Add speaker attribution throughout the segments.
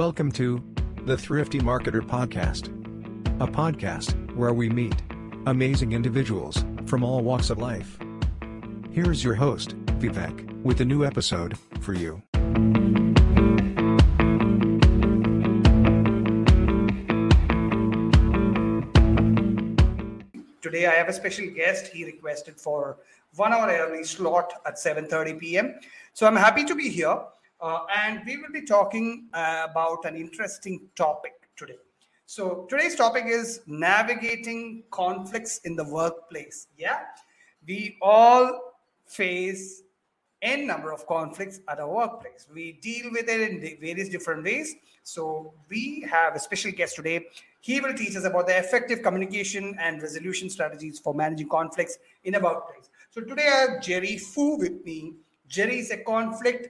Speaker 1: Welcome to the Thrifty Marketer Podcast, a podcast where we meet amazing individuals from all walks of life. Here's your host, Vivek, with a new episode for you.
Speaker 2: Today I have a special guest. He requested for one hour early slot at 7:30 p.m. So I'm happy to be here, uh, and we will be talking uh, about an interesting topic today. So today's topic is navigating conflicts in the workplace. Yeah, we all face n number of conflicts at our workplace. We deal with it in various different ways. So we have a special guest today. He will teach us about the effective communication and resolution strategies for managing conflicts in a workplace. So today I have Jerry Fu with me. Jerry is a conflict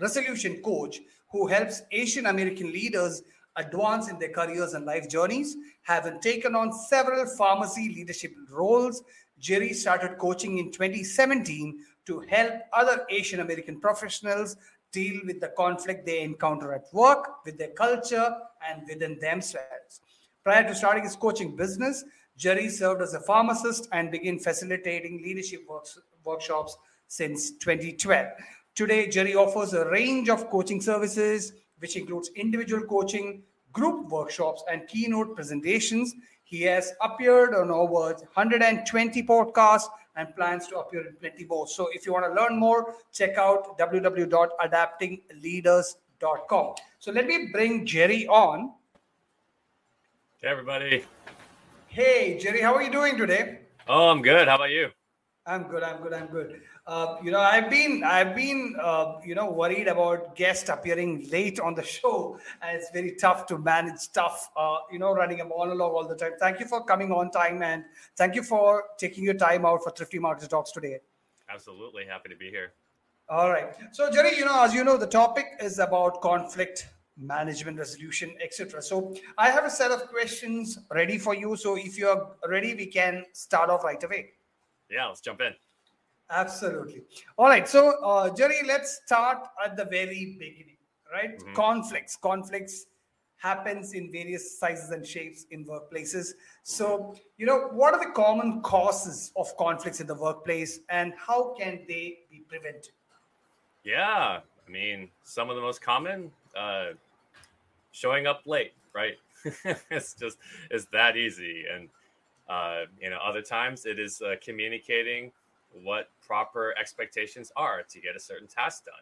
Speaker 2: resolution coach who helps Asian American leaders advance in their careers and life journeys. Having taken on several pharmacy leadership roles, Jerry started coaching in 2017 to help other Asian American professionals deal with the conflict they encounter at work, with their culture, and within themselves. Prior to starting his coaching business, Jerry served as a pharmacist and began facilitating leadership works, workshops since 2012. Today, Jerry offers a range of coaching services, which includes individual coaching, group workshops, and keynote presentations. He has appeared on over 120 podcasts and plans to appear in plenty more. So, if you want to learn more, check out www.adaptingleaders.com. So, let me bring Jerry on.
Speaker 3: Hey, everybody.
Speaker 2: Hey, Jerry, how are you doing today?
Speaker 3: Oh, I'm good. How about you?
Speaker 2: I'm good. I'm good. I'm good. Uh, you know, I've been, I've been, uh, you know, worried about guests appearing late on the show, and it's very tough to manage stuff. Uh, you know, running a monologue all the time. Thank you for coming on time, and thank you for taking your time out for Thrifty Markets Talks today.
Speaker 3: Absolutely happy to be here.
Speaker 2: All right. So, Jerry, you know, as you know, the topic is about conflict management resolution etc so i have a set of questions ready for you so if you're ready we can start off right away
Speaker 3: yeah let's jump in.
Speaker 2: Absolutely. All right so uh, jerry let's start at the very beginning right? Mm-hmm. conflicts. Conflicts happens in various sizes and shapes in workplaces. So you know what are the common causes of conflicts in the workplace and how can they be prevented?
Speaker 3: Yeah i mean some of the most common uh, showing up late, right? it's just it's that easy. And uh, you know, other times it is uh, communicating what proper expectations are to get a certain task done,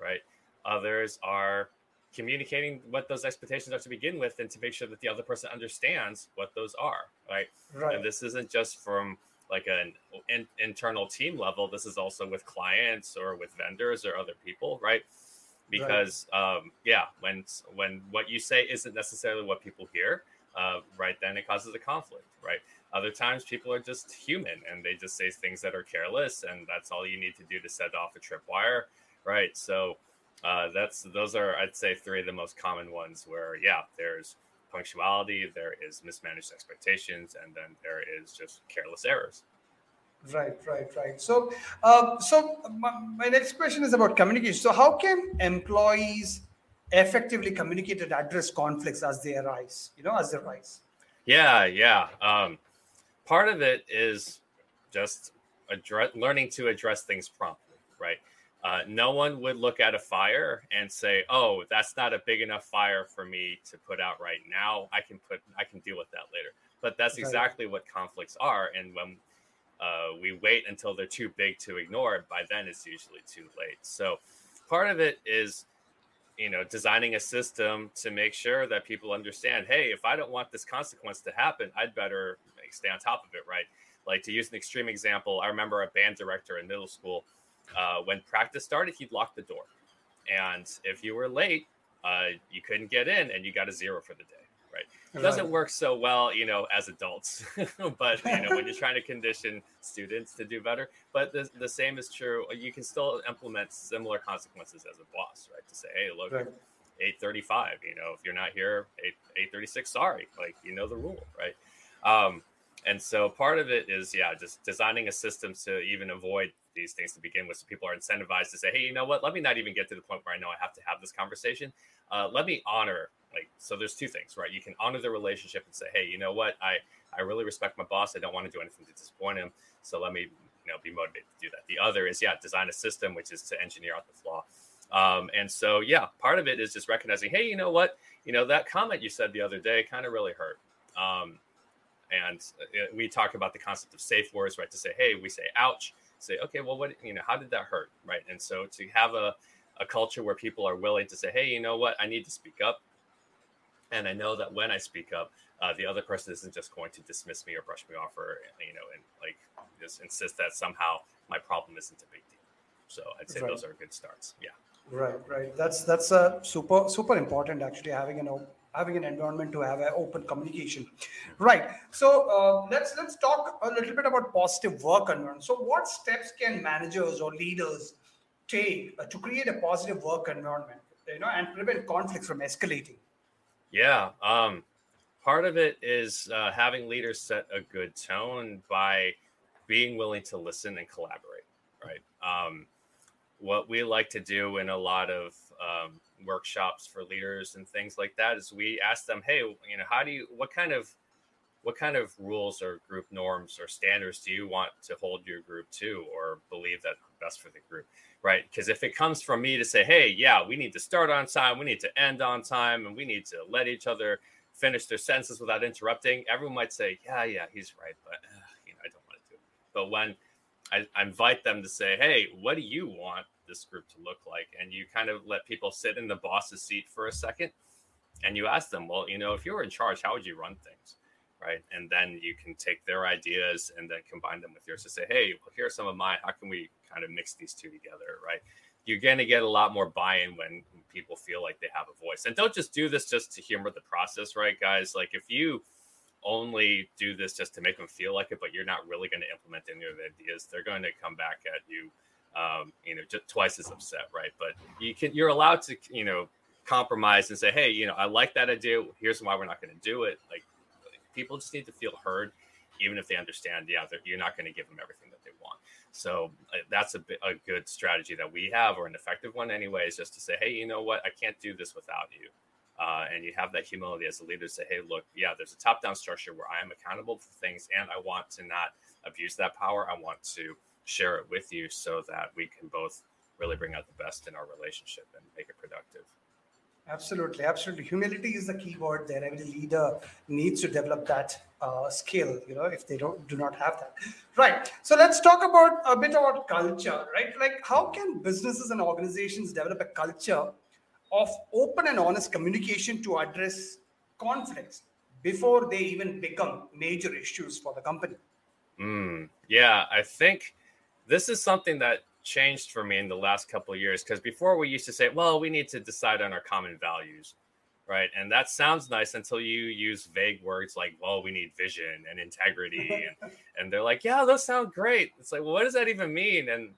Speaker 3: right? Others are communicating what those expectations are to begin with and to make sure that the other person understands what those are, right? right. And this isn't just from like an in, internal team level. This is also with clients or with vendors or other people, right? because right. um, yeah, when when what you say isn't necessarily what people hear, uh, right, then it causes a conflict, right? Other times people are just human and they just say things that are careless, and that's all you need to do to set off a tripwire, right? So uh, that's those are I'd say three of the most common ones where yeah, there's punctuality, there is mismanaged expectations, and then there is just careless errors.
Speaker 2: Right, right, right. So, uh, so my, my, next question is about communication. So, how can employees effectively communicate and address conflicts as they arise? You know, as they arise.
Speaker 3: Yeah, yeah. Um, part of it is just address, learning to address things promptly, right? Uh, no one would look at a fire and say, "Oh, that's not a big enough fire for me to put out right now. I can put, I can deal with that later." But that's exactly what conflicts are, and when uh, we wait until they're too big to ignore. By then, it's usually too late. So, part of it is, you know, designing a system to make sure that people understand. Hey, if I don't want this consequence to happen, I'd better stay on top of it, right? Like to use an extreme example, I remember a band director in middle school. Uh, when practice started, he'd lock the door, and if you were late, uh, you couldn't get in, and you got a zero for the day right? It doesn't work so well, you know, as adults, but you know, when you're trying to condition students to do better. But the, the same is true. You can still implement similar consequences as a boss, right? To say, hey, look, right. 835, you know, if you're not here, 8, 836, sorry, like, you know, the rule, right? Um, and so part of it is yeah just designing a system to even avoid these things to begin with so people are incentivized to say hey you know what? Let me not even get to the point where i know i have to have this conversation. Uh, let me honor like so there's two things right? You can honor the relationship and say hey you know what? I i really respect my boss. I don't want to do anything to disappoint him so let me you know be motivated to do that. The other is yeah design a system which is to engineer out the flaw. Um, and so yeah part of it is just recognizing hey you know what? You know that comment you said the other day kind of really hurt. Um, and uh, we talk about the concept of safe words right? To say hey we say ouch. Say okay well what you know how did that hurt? Right? And so to have a, a culture where people are willing to say hey you know what? I need to speak up. And i know that when i speak up uh, the other person isn't just going to dismiss me or brush me off or you know and like just insist that somehow my problem isn't a big deal. So i'd say right. those are good starts. Yeah.
Speaker 2: Right right. That's that's a super super important actually having an having an environment to have an open communication. Right. So uh, let's let's talk a little bit about positive work environment. So what steps can managers or leaders take uh, to create a positive work environment you know and prevent conflicts from escalating?
Speaker 3: Yeah um part of it is uh, having leaders set a good tone by being willing to listen and collaborate right? Um what we like to do in a lot of um, workshops for leaders and things like that is we ask them hey you know how do you what kind of what kind of rules or group norms or standards do you want to hold your group to or believe that best for the group? Right? Because if it comes from me to say hey yeah we need to start on time we need to end on time and we need to let each other finish their sentences without interrupting everyone might say yeah yeah he's right but uh, you know i don't want to do it. But when I, I invite them to say hey what do you want this group to look like and you kind of let people sit in the boss's seat for a second and you ask them well you know if you were in charge how would you run things? Right? And then you can take their ideas and then combine them with yours to say hey well here are some of mine how can we kind of mix these two together? Right? You're going to get a lot more buy-in when people feel like they have a voice. And don't just do this just to humor the process right guys? Like if you only do this just to make them feel like it but you're not really going to implement any of the ideas they're going to come back at you um, you know, just twice as upset, right? But you can, you're allowed to, you know, compromise and say, hey, you know, I like that idea. Here's why we're not going to do it. Like, people just need to feel heard, even if they understand, yeah, you're not going to give them everything that they want. So uh, that's a, a good strategy that we have, or an effective one, anyway, is just to say, hey, you know what, I can't do this without you. Uh, and you have that humility as a leader to say, hey, look, yeah, there's a top down structure where I am accountable for things and I want to not abuse that power. I want to share it with you so that we can both really bring out the best in our relationship and make it productive.
Speaker 2: Absolutely, absolutely. Humility is the key word there. Every leader needs to develop that uh, skill. You know, if they don't do not have that, right? So let's talk about a bit about culture, right? Like, how can businesses and organizations develop a culture of open and honest communication to address conflicts before they even become major issues for the company?
Speaker 3: Mm, yeah, I think this is something that changed for me in the last couple of years because before we used to say, well, we need to decide on our common values, right? And that sounds nice until you use vague words like, well, we need vision and integrity. and, and they're like, yeah, those sound great. It's like, well, what does that even mean? And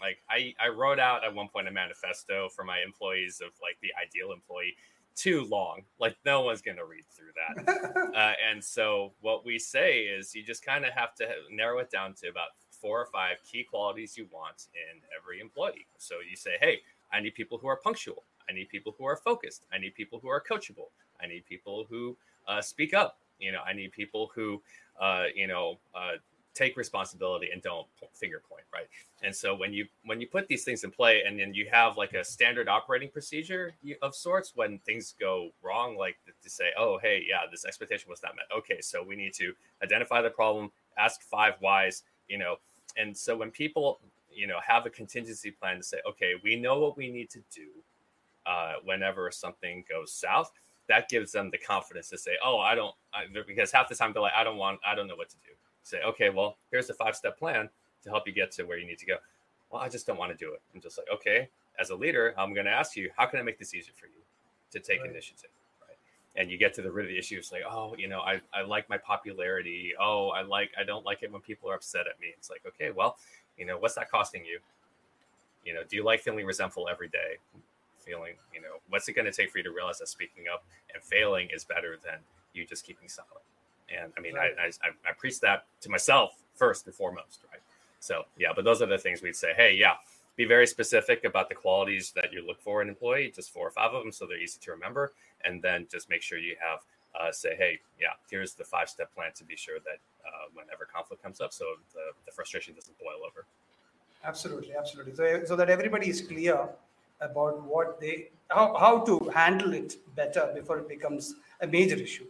Speaker 3: like, I, I wrote out at one point a manifesto for my employees of like the ideal employee too long. Like no one's going to read through that. uh, and so what we say is you just kind of have to narrow it down to about four or five key qualities you want in every employee. So you say, hey, I need people who are punctual. I need people who are focused. I need people who are coachable. I need people who uh, speak up. You know, I need people who, uh, you know, uh, take responsibility and don't finger point, right? And so when you when you put these things in play, and then you have like a standard operating procedure of sorts when things go wrong, like to say, oh, hey, yeah, this expectation was not met. Okay, so we need to identify the problem, ask five whys, you know, and so when people you know have a contingency plan to say okay we know what we need to do uh, whenever something goes south that gives them the confidence to say oh i don't I, because half the time they're like i don't want i don't know what to do. Say okay well here's the five step plan to help you get to where you need to go. Well i just don't want to do it. I'm just like okay as a leader i'm going to ask you how can i make this easier for you to take right. initiative and you get to the root of the issue it's like oh you know I, I like my popularity oh i like i don't like it when people are upset at me it's like okay well you know what's that costing you you know do you like feeling resentful every day feeling you know what's it going to take for you to realize that speaking up and failing is better than you just keeping silent And I mean, right. I, I, I preach that to myself first and foremost, right? So yeah, but those are the things we'd say. Hey, yeah, be very specific about the qualities that you look for in an employee, just four or five of them, so they're easy to remember, and then just make sure you have uh, say, hey, yeah, here's the five step plan to be sure that uh, whenever conflict comes up, so the, the frustration doesn't boil over.
Speaker 2: Absolutely, absolutely. So, so that everybody is clear about what they how, how to handle it better before it becomes a major issue.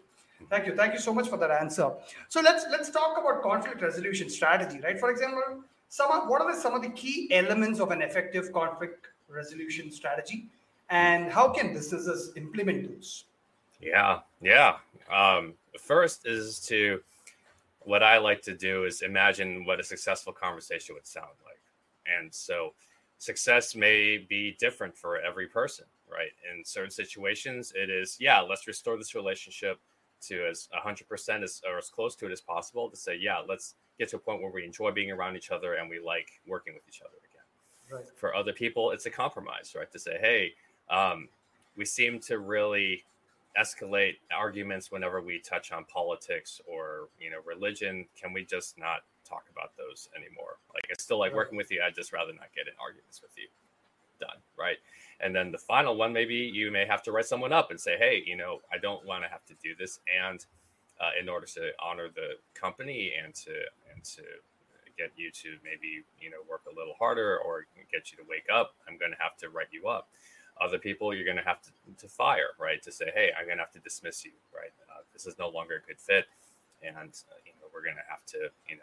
Speaker 2: Thank you. Thank you so much for that answer. So let's let's talk about conflict resolution strategy, right? For example, some of, what are the, some of the key elements of an effective conflict resolution strategy, and how can businesses implement those?
Speaker 3: Yeah, yeah. Um, first is to what I like to do is imagine what a successful conversation would sound like, and so success may be different for every person, right? In certain situations, it is yeah, let's restore this relationship to as 100% as or as close to it as possible to say yeah let's get to a point where we enjoy being around each other and we like working with each other again right. for other people it's a compromise right to say hey um, we seem to really escalate arguments whenever we touch on politics or you know religion. Can we just not talk about those anymore? Like i still like working with you. I'd just rather not get in arguments with you. Done right? And then the final one, maybe you may have to write someone up and say, hey, you know, I don't want to have to do this. And uh, in order to honor the company and to and to get you to maybe you know work a little harder or get you to wake up, I'm going to have to write you up. Other people, you're going to have to, to fire, right? To say, hey, I'm going to have to dismiss you, right? Uh, this is no longer a good fit, and uh, you know we're going to have to, you know,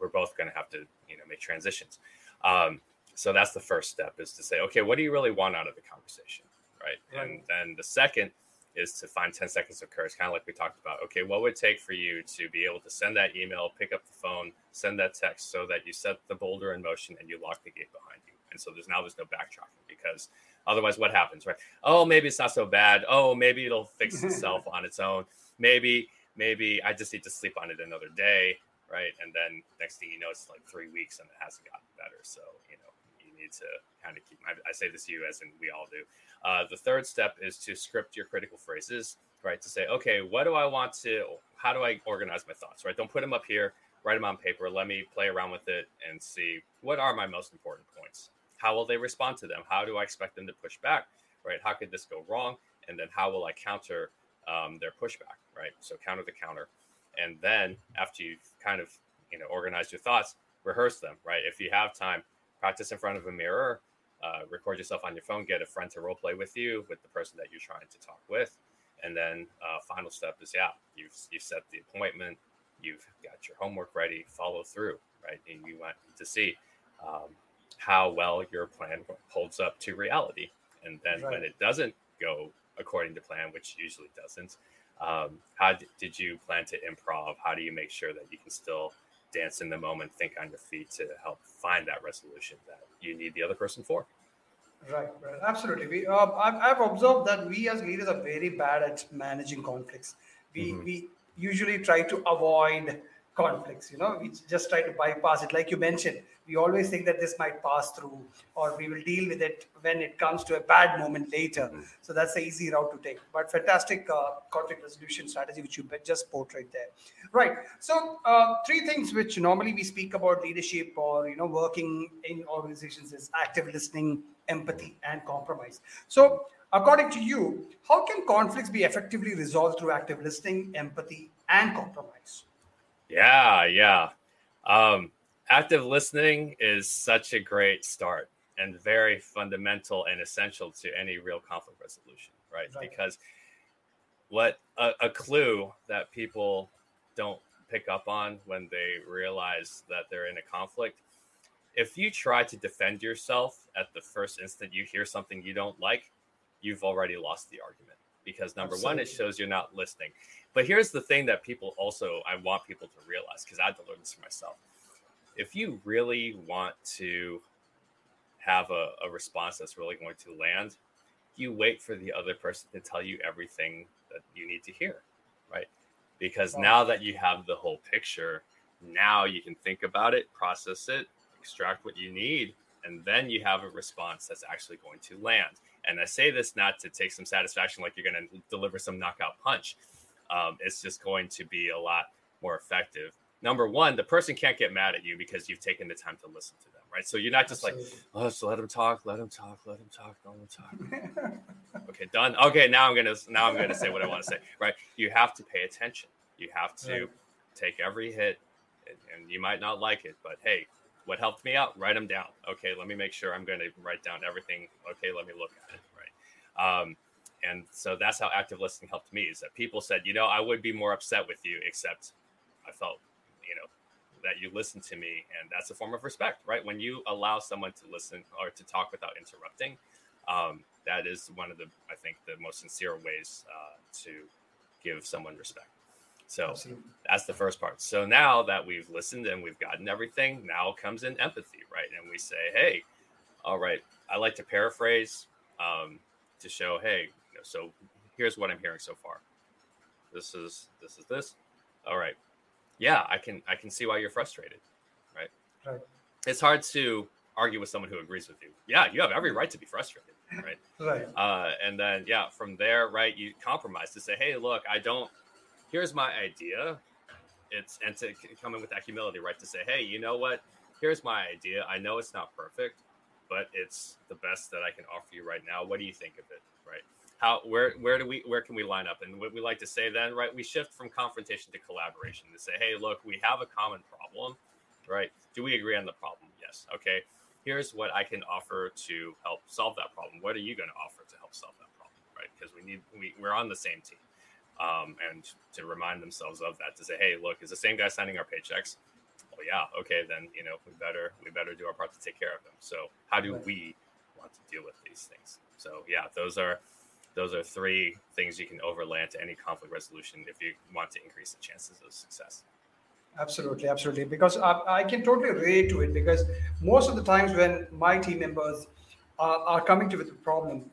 Speaker 3: we're both going to have to, you know, make transitions. Um, so that's the first step is to say, okay, what do you really want out of the conversation? Right. right. And then the second is to find 10 seconds of courage, kind of like we talked about. Okay, what would it take for you to be able to send that email, pick up the phone, send that text so that you set the boulder in motion and you lock the gate behind you? And so there's now there's no backtracking because otherwise what happens, right? Oh, maybe it's not so bad. Oh, maybe it'll fix itself on its own. Maybe, maybe I just need to sleep on it another day, right? And then next thing you know, it's like three weeks and it hasn't gotten better. So, you know, you need to kind of keep. I, I say this to you as in we all do. Uh, the third step is to script your critical phrases, right? To say, okay, what do I want to? How do I organize my thoughts? Right? Don't put them up here. Write them on paper. Let me play around with it and see what are my most important points. How will they respond to them? How do I expect them to push back? Right? How could this go wrong? And then how will I counter um, their pushback? Right? So counter the counter, and then after you've kind of you know organized your thoughts, rehearse them. Right? If you have time, practice in front of a mirror, uh, record yourself on your phone, get a friend to role play with you with the person that you're trying to talk with. And then uh, final step is yeah, you've you set the appointment, you've got your homework ready, follow through, right? And you want to see um, how well your plan holds up to reality. And then right. when it doesn't go according to plan, which usually doesn't, um, how d- did you plan to improv? How do you make sure that you can still dance in the moment, think on your feet to help find that resolution that you need the other person for.
Speaker 2: Right, right, absolutely. We, uh, I've, I've observed that we as leaders are very bad at managing conflicts. We mm-hmm. we usually try to avoid conflicts. You know, we just try to bypass it. Like you mentioned, we always think that this might pass through or we will deal with it when it comes to a bad moment later mm-hmm. so that's the easy route to take but fantastic uh, conflict resolution strategy which you just portrayed there right so uh, three things which normally we speak about leadership or you know working in organizations is active listening empathy and compromise so according to you how can conflicts be effectively resolved through active listening empathy and compromise
Speaker 3: yeah yeah um, active listening is such a great start and very fundamental and essential to any real conflict resolution, right? right. Because what a, a, clue that people don't pick up on when they realize that they're in a conflict. If you try to defend yourself at the first instant you hear something you don't like, you've already lost the argument because number Absolutely. one, it shows you're not listening. But here's the thing that people also, I want people to realize because I had to learn this for myself if you really want to have a, a response that's really going to land, you wait for the other person to tell you everything that you need to hear, right? Because now that you have the whole picture, now you can think about it, process it, extract what you need, and then you have a response that's actually going to land. And I say this not to take some satisfaction like you're going to deliver some knockout punch, um, it's just going to be a lot more effective. Number one, the person can't get mad at you because you've taken the time to listen to them, right? So you're not just Absolutely. like, oh, so let him talk, let him talk, let him talk, let him talk. okay, done. Okay, now I'm gonna now I'm gonna say what I want to say, right? You have to pay attention. You have to right. take every hit, and, and you might not like it, but hey, what helped me out? Write them down. Okay, let me make sure I'm going to write down everything. Okay, let me look at it. Right. Um, and so that's how active listening helped me. Is that people said, you know, I would be more upset with you, except I felt, you know, that you listened to me, and that's a form of respect, right? When you allow someone to listen or to talk without interrupting, um, that is one of the, I think, the most sincere ways uh, to give someone respect. So Absolutely. that's the first part. So now that we've listened and we've gotten everything, now comes in empathy, right? And we say, hey, all right, I like to paraphrase um, to show, hey, so here's what I'm hearing so far. This is this is this. All right. Yeah, I can I can see why you're frustrated. Right. Right. It's hard to argue with someone who agrees with you. Yeah, you have every right to be frustrated. Right.
Speaker 2: right.
Speaker 3: Uh, and then yeah, from there, right, you compromise to say, hey, look, I don't here's my idea. It's and to come in with that humility, right? To say, hey, you know what? Here's my idea. I know it's not perfect, but it's the best that I can offer you right now. What do you think of it? Right? How where where do we where can we line up? And what we like to say then, right? We shift from confrontation to collaboration to say, hey, look, we have a common problem, right? Do we agree on the problem? Yes. Okay. Here's what I can offer to help solve that problem. What are you going to offer to help solve that problem? Right? Because we need we, we're on the same team um, and to remind themselves of that to say, hey, look, is the same guy signing our paychecks? Well, yeah, okay, then you know we better we better do our part to take care of them. So how do we want to deal with these things? So yeah, those are those are three things you can overlay into any conflict resolution if you want to increase the chances of success.
Speaker 2: Absolutely, absolutely. Because I, I can totally relate to it because most of the times when my team members are, are coming to with a problem,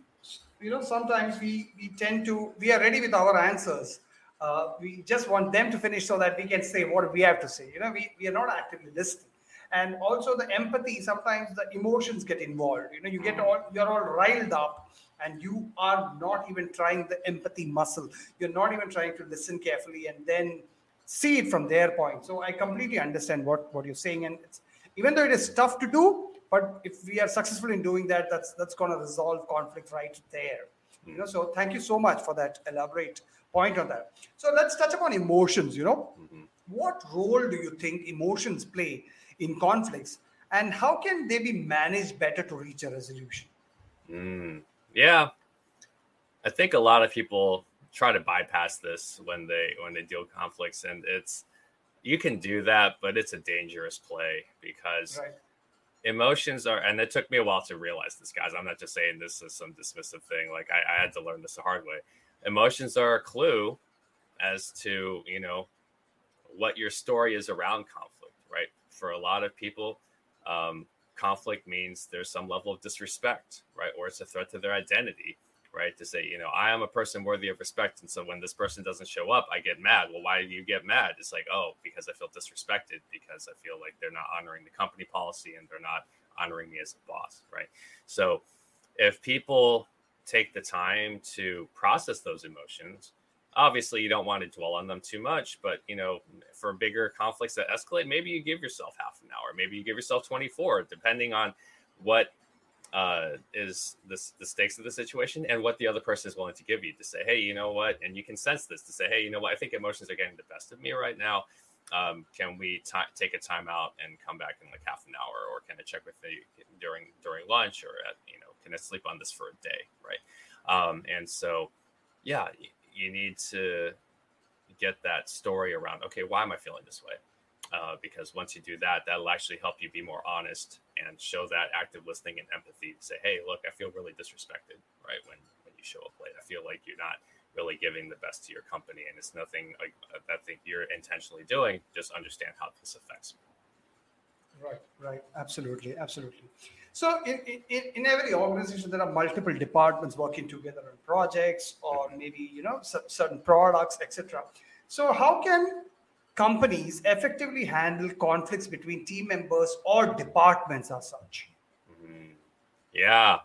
Speaker 2: you know sometimes we we tend to we are ready with our answers. Uh, we just want them to finish so that we can say what we have to say. You know we, we are not actively listening. And also the empathy sometimes the emotions get involved. You know you get all you're all riled up and you are not even trying the empathy muscle. You're not even trying to listen carefully and then see it from their point. So i completely understand what what you're saying and even though it is tough to do but if we are successful in doing that that's that's going to resolve conflict right there. You know so thank you so much for that elaborate point on that. So let's touch upon emotions you know. Mm-hmm. what role do you think emotions play in conflicts and how can they be managed better to reach a resolution?
Speaker 3: Mm, yeah. I think a lot of people try to bypass this when they when they deal conflicts and it's you can do that but it's a dangerous play because right emotions are and it took me a while to realize this guys. I'm not just saying this is some dismissive thing. Like I, I, had to learn this the hard way. Emotions are a clue as to you know what your story is around conflict right? For a lot of people um, conflict means there's some level of disrespect right? Or it's a threat to their identity right? To say, you know, I am a person worthy of respect. And so when this person doesn't show up, I get mad. Well, why do you get mad? It's like, oh, because I feel disrespected, because I feel like they're not honoring the company policy and they're not honoring me as a boss, right? So if people take the time to process those emotions, obviously you don't want to dwell on them too much, but you know, for bigger conflicts that escalate, maybe you give yourself half an hour, maybe you give yourself 24, depending on what uh, is the, the stakes of the situation and what the other person is willing to give you to say, hey, you know what? And you can sense this to say, hey, you know what? I think emotions are getting the best of me right now. Um, can we t- take a time out and come back in like half an hour, or can I check with you during during lunch, or at you know, can I sleep on this for a day, right? Um, and so, yeah, you need to get that story around. Okay, why am I feeling this way? uh, because once you do that, that'll actually help you be more honest and show that active listening and empathy. Say, hey, look, I feel really disrespected, right? When when you show up late, I feel like you're not really giving the best to your company, and it's nothing like uh, that thing you're intentionally doing. Just understand how this affects me.
Speaker 2: Right, right, absolutely, absolutely. So, in, in, in every organization, there are multiple departments working together on projects or mm-hmm. maybe you know certain products, etc. So, how can companies effectively handle conflicts between team members or departments as such?
Speaker 3: Mm-hmm. Yeah.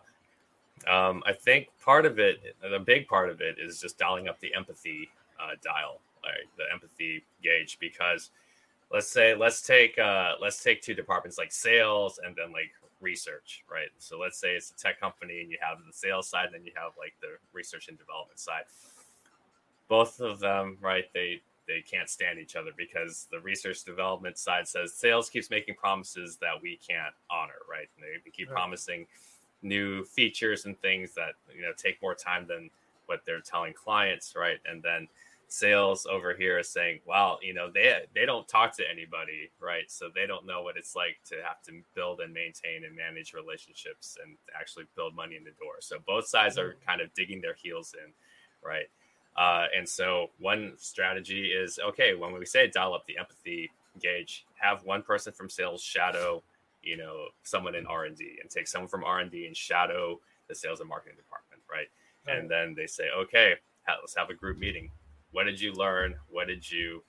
Speaker 3: Um, I think part of it, the big part of it, is just dialing up the empathy uh, dial, right? The empathy gauge, because let's say let's take uh, let's take two departments like sales and then like research, right? So let's say it's a tech company and you have the sales side, and then you have like the research and development side. Both of them, right? They they can't stand each other because the research development side says sales keeps making promises that we can't honor, right? And they keep right. promising new features and things that you know take more time than what they're telling clients, right? And then sales over here is saying, "Well, you know, they they don't talk to anybody, right? So they don't know what it's like to have to build and maintain and manage relationships and actually build money in the door." So both sides are mm. kind of digging their heels in, right? Uh, and so one strategy is okay when we say dial up the empathy gauge, have one person from sales shadow, you know, someone in R and D, and take someone from R and D and shadow the sales and marketing department, right? right? And then they say, okay, let's have a group meeting what did you learn? What did you,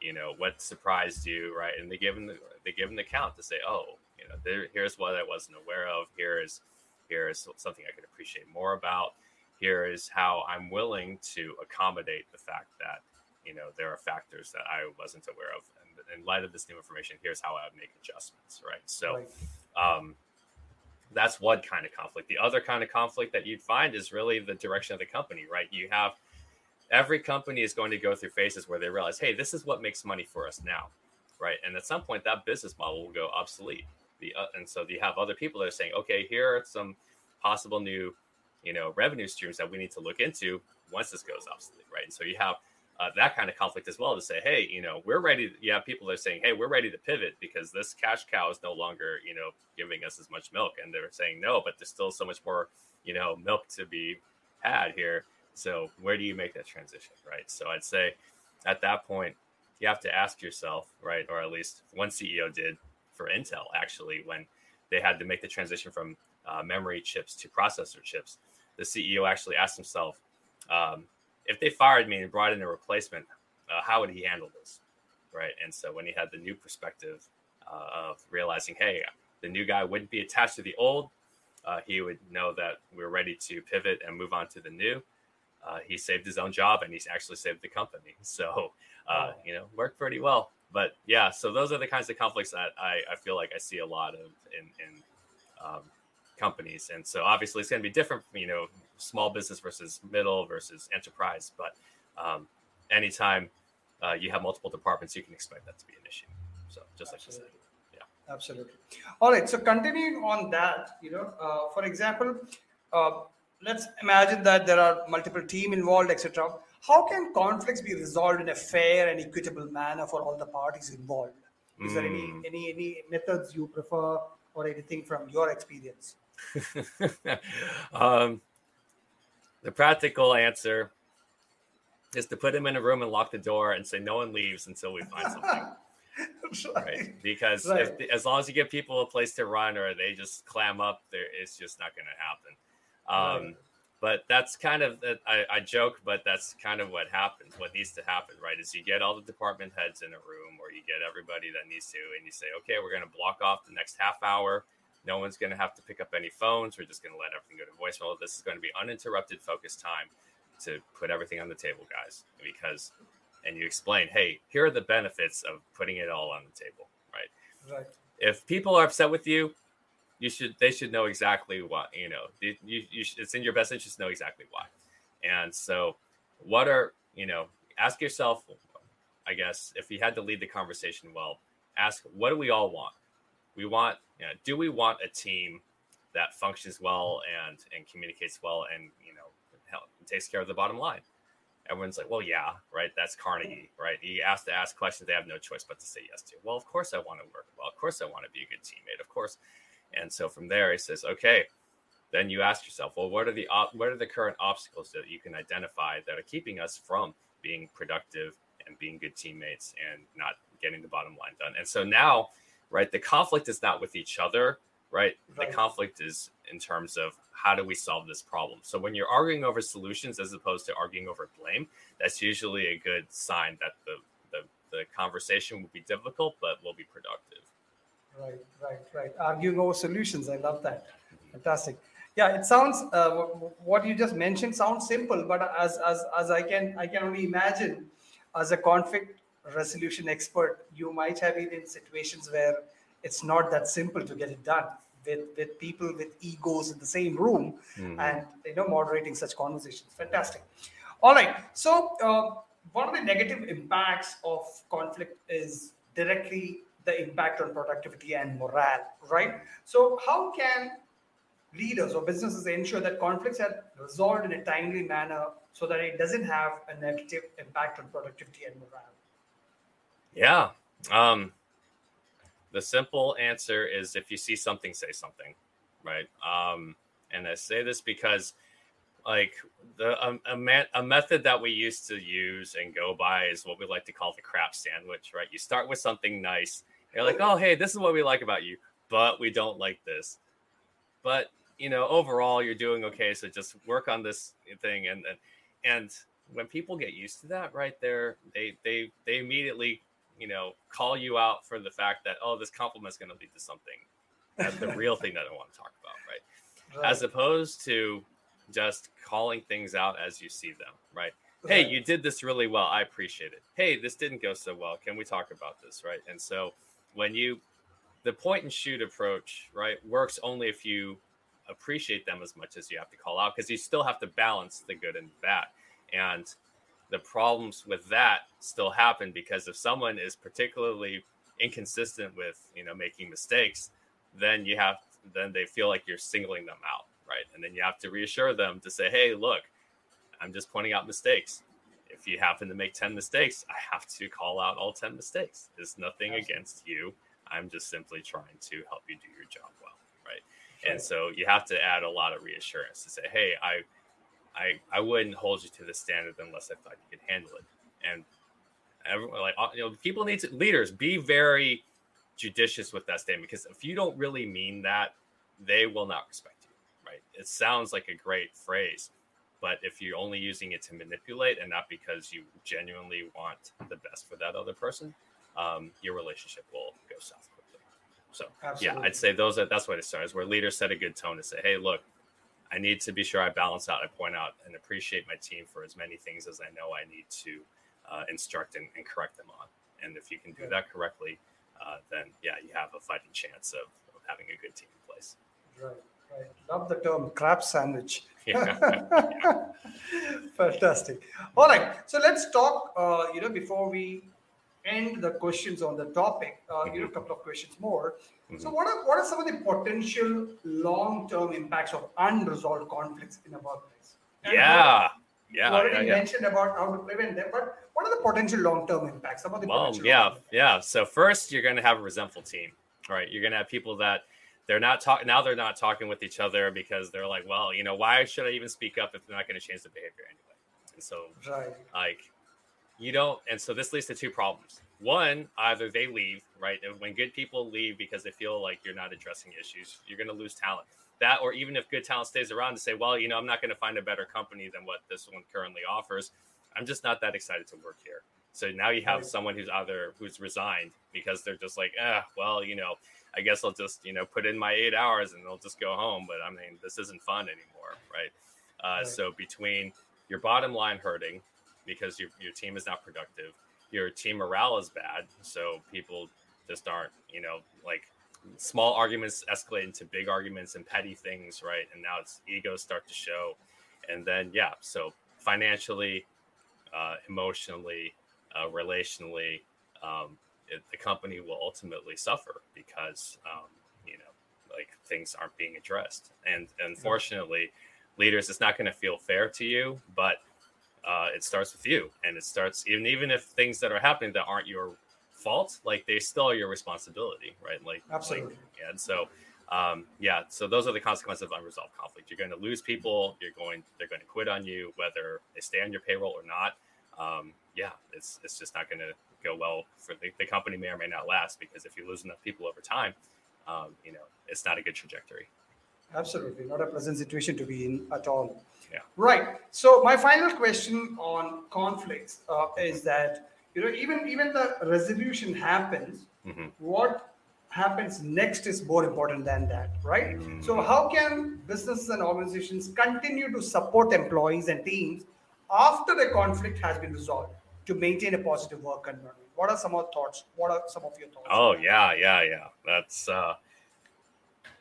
Speaker 3: you know, what surprised you, right? And they give them the, they give them the count to say, oh, you know, there, here's what I wasn't aware of. Here is here is something I could appreciate more about. Here is how I'm willing to accommodate the fact that you know there are factors that I wasn't aware of. And in light of this new information, here's how I would make adjustments, right? So. Um, that's one kind of conflict. The other kind of conflict that you'd find is really the direction of the company, right? You have every company is going to go through phases where they realize, hey, this is what makes money for us now, right? And at some point, that business model will go obsolete. The, uh, and so you have other people that are saying, okay, here are some possible new, you know, revenue streams that we need to look into once this goes obsolete, right? And so you have uh, that kind of conflict as well to say, hey, you know, we're ready. You have people that are saying, hey, we're ready to pivot because this cash cow is no longer, you know, giving us as much milk, and they're saying no, but there's still so much more, you know, milk to be had here so where do you make that transition, right? So I'd say at that point, you have to ask yourself, right, or at least one CEO did for Intel actually when they had to make the transition from uh, memory chips to processor chips. The CEO actually asked himself, um, if they fired me and brought in a replacement, uh, how would he handle this, right? And so when he had the new perspective uh, of realizing, hey, the new guy wouldn't be attached to the old, uh, he would know that we're ready to pivot and move on to the new uh, he saved his own job and he's actually saved the company. So, uh, you know, worked pretty well. But yeah, so those are the kinds of conflicts that I, I feel like I see a lot of in, in um, companies. And so obviously it's going to be different, you know, small business versus middle versus enterprise. But um, anytime uh, you have multiple departments, you can expect that to be an issue. So just Absolutely. like you said. Yeah.
Speaker 2: Absolutely. All right. So continuing on that, you know, uh, for example, uh, let's imagine that there are multiple team involved, etc. How can conflicts be resolved in a fair and equitable manner for all the parties involved? Is mm. there any, hmm. any any methods you prefer or anything from your experience?
Speaker 3: um, the practical answer is to put him in a room and lock the door and say no one leaves until we find something. right. right. Because right. If, as long as you give people a place to run or they just clam up, there it's just not going to happen. Um, But that's kind of I, I joke, but that's kind of what happens. What needs to happen, right? Is you get all the department heads in a room, or you get everybody that needs to, and you say, okay, we're going to block off the next half hour. No one's going to have to pick up any phones. We're just going to let everything go to voicemail. This is going to be uninterrupted, focused time to put everything on the table, guys. Because, and you explain, hey, here are the benefits of putting it all on the table, right? Right. If people are upset with you, you should they should know exactly what you know you, you should, it's in your best interest to know exactly why and so what are you know ask yourself i guess if you had to lead the conversation well ask what do we all want we want you know, do we want a team that functions well and and communicates well and you know help, takes care of the bottom line? Everyone's like well yeah right that's carnegie right? You ask to ask questions they have no choice but to say yes to. Well of course i want to work well. Of course i want to be a good teammate. Of course. And so from there, he says, okay, then you ask yourself, well, what are the op- what are the current obstacles that you can identify that are keeping us from being productive and being good teammates and not getting the bottom line done? And so now, right, the conflict is not with each other, right? right. The conflict is in terms of how do we solve this problem. So when you're arguing over solutions as opposed to arguing over blame, that's usually a good sign that the the, the conversation will be difficult but will be productive.
Speaker 2: Right, right, right. Arguing over solutions. I love that. Fantastic. Yeah, it sounds uh, what you just mentioned sounds simple, but as as as I can I can only imagine, as a conflict resolution expert, you might have been in situations where it's not that simple to get it done with with people with egos in the same room mm-hmm. and you know moderating such conversations. Fantastic. All right, so. Uh, one of the negative impacts of conflict is directly the impact on productivity and morale, right? So, how can leaders or businesses ensure that conflicts are resolved in a timely manner so that it doesn't have a negative impact on productivity and morale?
Speaker 3: Yeah. Um, the simple answer is if you see something, say something, right? Um, and I say this because like the um, a, man, a method that we used to use and go by is what we like to call the crap sandwich right you start with something nice you're like oh hey this is what we like about you but we don't like this but you know overall you're doing okay so just work on this thing and and, and when people get used to that right there they they they immediately you know call you out for the fact that oh this compliment's going to lead to something that's the real thing that i want to talk about right? right as opposed to just calling things out as you see them, right? Hey, you did this really well. I appreciate it. Hey, this didn't go so well. Can we talk about this, right? And so when you the point and shoot approach, right, works only if you appreciate them as much as you have to call out because you still have to balance the good and the bad. And the problems with that still happen because if someone is particularly inconsistent with, you know, making mistakes, then you have then they feel like you're singling them out right? And then you have to reassure them to say, hey, look, I'm just pointing out mistakes. If you happen to make 10 mistakes, I have to call out all 10 mistakes. There's nothing Absolutely. against you. I'm just simply trying to help you do your job well, right? Sure. And so you have to add a lot of reassurance to say, hey, I, I, I wouldn't hold you to the standard unless I thought you could handle it. And everyone, like, uh, you know, people need to, leaders, be very judicious with that statement because if you don't really mean that, they will not respect you. right? It sounds like a great phrase, but if you're only using it to manipulate and not because you genuinely want the best for that other person, um, your relationship will go south quickly. So Absolutely. yeah, I'd say those are that's what it starts. Where leaders set a good tone to say, "Hey, look, I need to be sure I balance out, I point out, and appreciate my team for as many things as I know I need to uh, instruct and, and, correct them on. And if you can do that correctly, uh, then yeah, you have a fighting chance of, of having a good team in place.
Speaker 2: Right. Right. Love the term crab sandwich. Yeah. Fantastic. All right. So let's talk, uh, you know, before we end the questions on the topic, uh, mm-hmm. you know, a couple of questions more. Mm-hmm. So what are, what are some of the potential long-term impacts of unresolved conflicts in a workplace?
Speaker 3: And yeah. Yeah,
Speaker 2: you already
Speaker 3: yeah, yeah.
Speaker 2: mentioned about how to prevent them, but what are the potential long-term impacts? Some of the
Speaker 3: well, yeah, yeah. So first, you're going to have a resentful team, right? You're going to have people that they're not talking now they're not talking with each other because they're like well you know why should i even speak up if they're not going to change the behavior anyway and so right. like you don't and so this leads to two problems one either they leave right when good people leave because they feel like you're not addressing issues you're going to lose talent that or even if good talent stays around to say well you know i'm not going to find a better company than what this one currently offers i'm just not that excited to work here so now you have someone who's either who's resigned because they're just like ah well you know I guess I'll just you know put in my eight hours and they'll just go home. But I mean, this isn't fun anymore, right? Uh, right. So between your bottom line hurting because your your team is not productive, your team morale is bad, so people just aren't you know like small arguments escalate into big arguments and petty things, right? And now it's egos start to show, and then yeah, so financially, uh, emotionally, uh, relationally. Um, it, the company will ultimately suffer because um, you know like things aren't being addressed and unfortunately leaders it's not going to feel fair to you but uh, it starts with you. And it starts even even if things that are happening that aren't your fault like they still are your responsibility right? Like
Speaker 2: absolutely.
Speaker 3: like, and so um, yeah so those are the consequences of unresolved conflict. You're going to lose people you're going they're going to quit on you whether they stay on your payroll or not. Um, yeah it's it's just not going to go well for the, the company may or may not last because if you lose enough people over time, um, you know, it's not a good trajectory.
Speaker 2: Absolutely, not a pleasant situation to be in at all.
Speaker 3: Yeah.
Speaker 2: Right. So my final question on conflicts uh, is that you know even even the resolution happens, mm-hmm. what happens next is more important than that, right?
Speaker 3: Mm.
Speaker 2: So, how can businesses and organizations continue to support employees and teams after the conflict has been resolved to maintain a positive work environment? What are some of thoughts? What are some of your thoughts?
Speaker 3: Oh yeah, yeah, yeah. That's uh,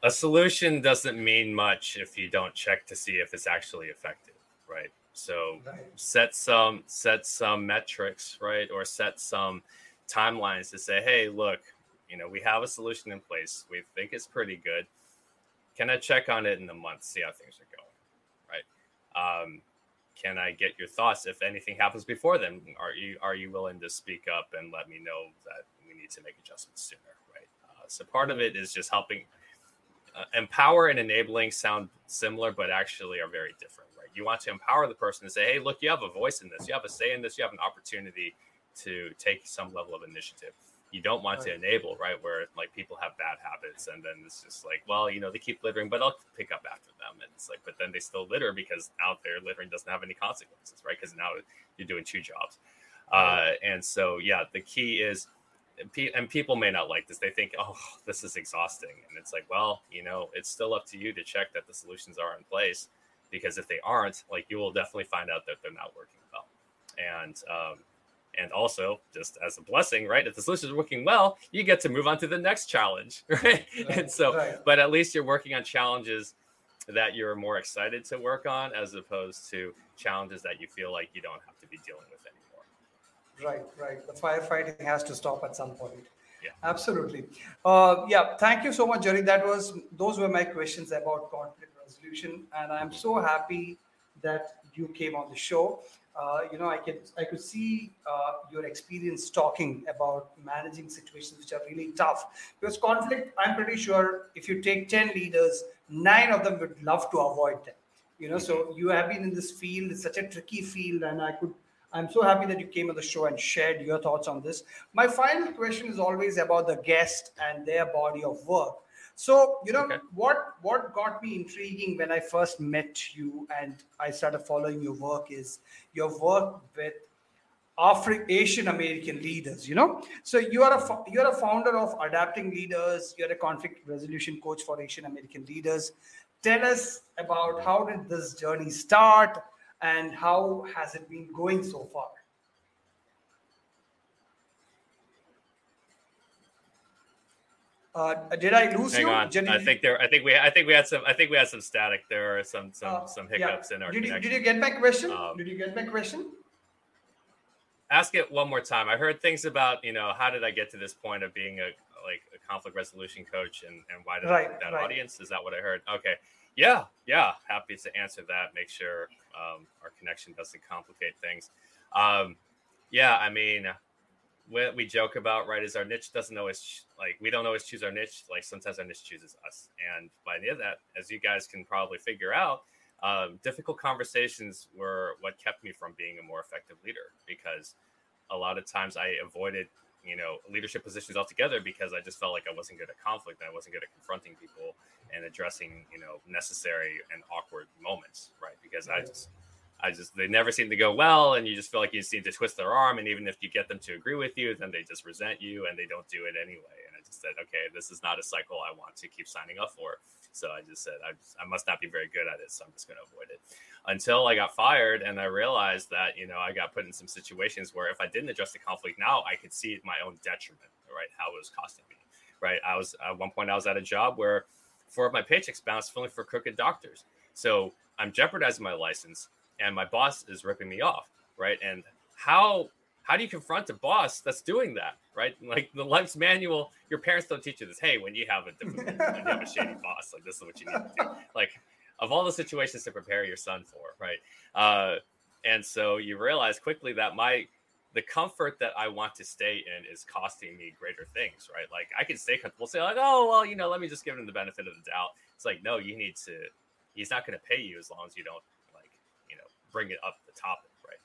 Speaker 3: a solution doesn't mean much if you don't check to see if it's actually effective, right? So
Speaker 2: Right.
Speaker 3: set some set some metrics, right, or set some timelines to say, hey, look, you know, we have a solution in place. We think it's pretty good. Can I check on it in a month, see how things are going, right? Um, can I get your thoughts if anything happens before then? Are you are you willing to speak up and let me know that we need to make adjustments sooner, right? Uh, so part of it is just helping uh, empower and enabling sound similar, but actually are very different, right? You want to empower the person to say, hey, look, you have a voice in this, you have a say in this, you have an opportunity to take some level of initiative. You don't want to enable, right? Where like people have bad habits, and then it's just like, well, you know, they keep littering, but I'll pick up after them. And it's like, but then they still litter because out there littering doesn't have any consequences, right? Because now you're doing two jobs. Uh, and so, yeah, the key is pe- and people may not like this. They think, oh, this is exhausting. And it's like, well, you know, it's still up to you to check that the solutions are in place because if they aren't, like you will definitely find out that they're not working well. And, um, and also, just as a blessing, right? If the solution is working well, you get to move on to the next challenge, right? and so, but at least you're working on challenges that you're more excited to work on as opposed to challenges that you feel like you don't have to be dealing with anymore.
Speaker 2: Right, right. The firefighting has to stop at some point.
Speaker 3: Yeah.
Speaker 2: Absolutely. Uh, yeah. Thank you so much, Jerry. That was those were my questions about conflict resolution, and I'm so happy that you came on the show. Uh, you know, I could I could see uh, your experience talking about managing situations which are really tough. Because conflict, I'm pretty sure if you take ten leaders, nine of them would love to avoid them. You know, so you have been in this field. It's such a tricky field, and I could I'm so happy that you came on the show and shared your thoughts on this. My final question is always about the guest and their body of work. So, you know,
Speaker 3: Okay.
Speaker 2: what what got me intriguing when I first met you and I started following your work is your work with Afri- Asian American leaders. You know, so you are a fo- you are a founder of Adapting Leaders. You're a conflict resolution coach for Asian American leaders. Tell us about how did this journey start and how has it been going so far? Uh, did I lose
Speaker 3: Hang
Speaker 2: you?
Speaker 3: on. I think there. I think we. I think we had some. I think we had some static. There are some some
Speaker 2: uh,
Speaker 3: some
Speaker 2: yeah.
Speaker 3: hiccups in our
Speaker 2: did you,
Speaker 3: connection.
Speaker 2: did you get my question?
Speaker 3: Um,
Speaker 2: did you get my question?
Speaker 3: Ask it one more time. I heard things about you know how did I get to this point of being a like a conflict resolution coach and and why did I
Speaker 2: Right,
Speaker 3: pick that
Speaker 2: right.
Speaker 3: audience? Is that what I heard? Okay. Yeah. Yeah. Happy to answer that. Make sure um, our connection doesn't complicate things. Um, yeah. I mean. What we joke about, right, is our niche doesn't always like we don't always choose our niche. Like sometimes our niche chooses us, and by the end of that, as you guys can probably figure out, um, difficult conversations were what kept me from being a more effective leader because a lot of times I avoided, you know, leadership positions altogether because I just felt like I wasn't good at conflict and I wasn't good at confronting people and addressing, you know, necessary and awkward moments, right? Because I just, I just, they never seem to go well, and you just feel like you just need to twist their arm, and even if you get them to agree with you, then they just resent you and they don't do it anyway. And I just said, okay, this is not a cycle I want to keep signing up for. So I just said, I, just, I must not be very good at it, so I'm just going to avoid it until I got fired and I realized that, you know, I got put in some situations where if I didn't address the conflict now, I could see my own detriment, right? How it was costing me, right? I was at one point, I was at a job where four of my paychecks bounced filling for crooked doctors. So I'm jeopardizing my license and my boss is ripping me off, right? And how, how do you confront a boss that's doing that, right? Like the life's manual, your parents don't teach you this. Hey, when you have a difficult, when you have a shady boss, like this is what you need to do. Like of all the situations to prepare your son for, right? Uh, and so you realize quickly that my the comfort that I want to stay in is costing me greater things, right? Like I can stay comfortable, say like, oh well, you know, let me just give him the benefit of the doubt. It's like, no, you need to. He's not going to pay you as long as you don't like, you know, bring it up the topic, right?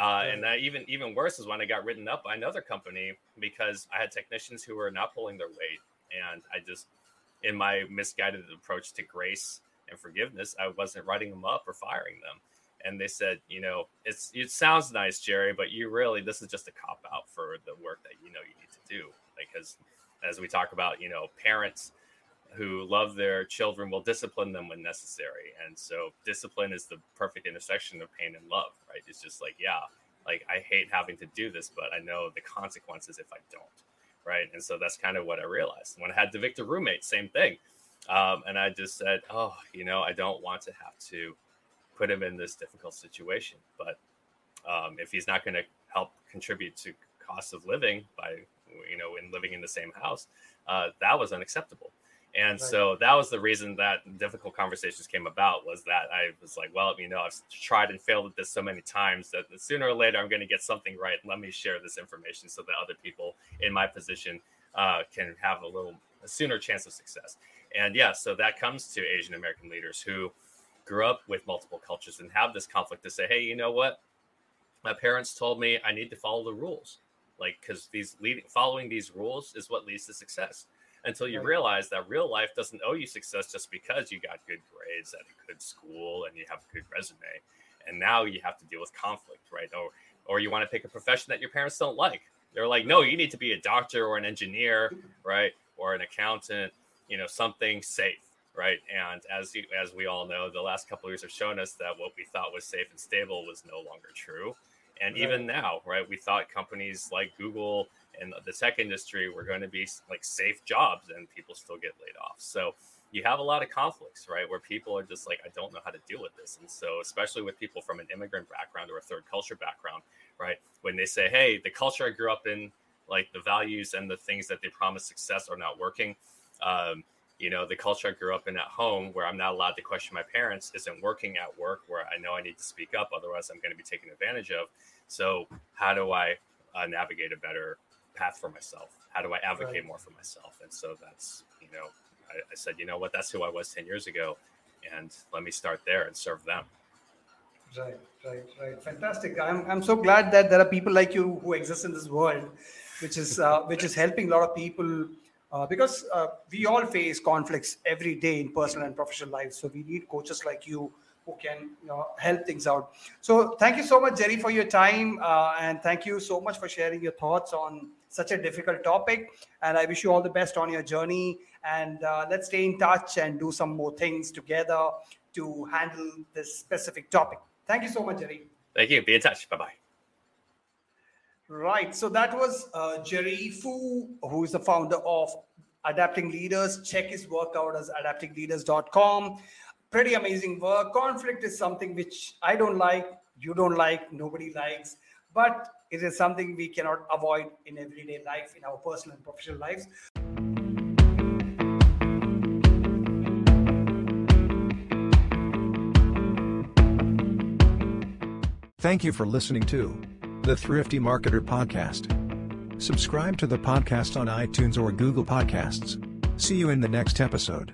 Speaker 3: Uh, and that even even worse is when I got written up by another company because I had technicians who were not pulling their weight, and I just, in my misguided approach to grace and forgiveness, I wasn't writing them up or firing them. And they said, you know, it's it sounds nice, Jerry, but you really this is just a cop out for the work that you know you need to do. Because as we talk about, you know, parents who love their children will discipline them when necessary. And so discipline is the perfect intersection of pain and love, right? It's just like, yeah, like I hate having to do this, but I know the consequences if I don't. Right. And so that's kind of what I realized. When I had the Victor roommate, same thing. Um, and I just said, oh, you know, I don't want to have to put him in this difficult situation. But um, if he's not going to help contribute to cost of living by, you know, in living in the same house, uh, that was unacceptable. And right. so that was the reason that difficult conversations came about was that I was like, well, you know, I've tried and failed at this so many times that sooner or later I'm going to get something right. Let me share this information so that other people in my position uh, can have a little a sooner chance of success. And yeah, so that comes to Asian American leaders who grew up with multiple cultures and have this conflict to say, hey, you know what? My parents told me I need to follow the rules, like because these leading following these rules is what leads to success until you right. realize that real life doesn't owe you success just because you got good grades at a good school and you have a good resume. And now you have to deal with conflict, right? Or or you want to pick a profession that your parents don't like. They're like, no, you need to be a doctor or an engineer, right? Or an accountant, you know, something safe, right? And as you, as we all know, the last couple years have shown us that what we thought was safe and stable was no longer true. And right. even now, right, we thought companies like Google and the tech industry were going to be like safe jobs and people still get laid off. So you have a lot of conflicts, right? Where people are just like, I don't know how to deal with this. And so, especially with people from an immigrant background or a third culture background, right? When they say, hey, the culture I grew up in, like the values and the things that they promise success are not working. Um, you know, the culture I grew up in at home where I'm not allowed to question my parents isn't working at work where I know I need to speak up. Otherwise, I'm going to be taken advantage of. So, how do I uh, navigate a better path for myself? How do I advocate right. more for myself? And so that's, you know, I, I said, you know what, that's who I was 10 years ago. And let me start there and serve them.
Speaker 2: Right, right, right. Fantastic. I'm, I'm so glad that there are people like you who exist in this world, which is uh, which is helping a lot of people uh, because uh, we all face conflicts every day in personal and professional lives. So we need coaches like you who can you know, help things out. So thank you so much, Jerry, for your time, uh, and thank you so much for sharing your thoughts on such a difficult topic. And I wish you all the best on your journey. And uh, let's stay in touch and do some more things together to handle this specific topic. Thank you so much, Jerry.
Speaker 3: Thank you. Be in touch. Bye bye.
Speaker 2: Right. So that was uh, Jerry Fu, who is the founder of Adapting Leaders. Check his work out as adaptingleaders.com. Pretty amazing work. Conflict is something which I don't like, you don't like, nobody likes but it is something we cannot avoid in everyday life, in our personal and professional lives.
Speaker 1: Thank you for listening to the Thrifty Marketer Podcast. Subscribe to the podcast on iTunes or Google Podcasts. See you in the next episode.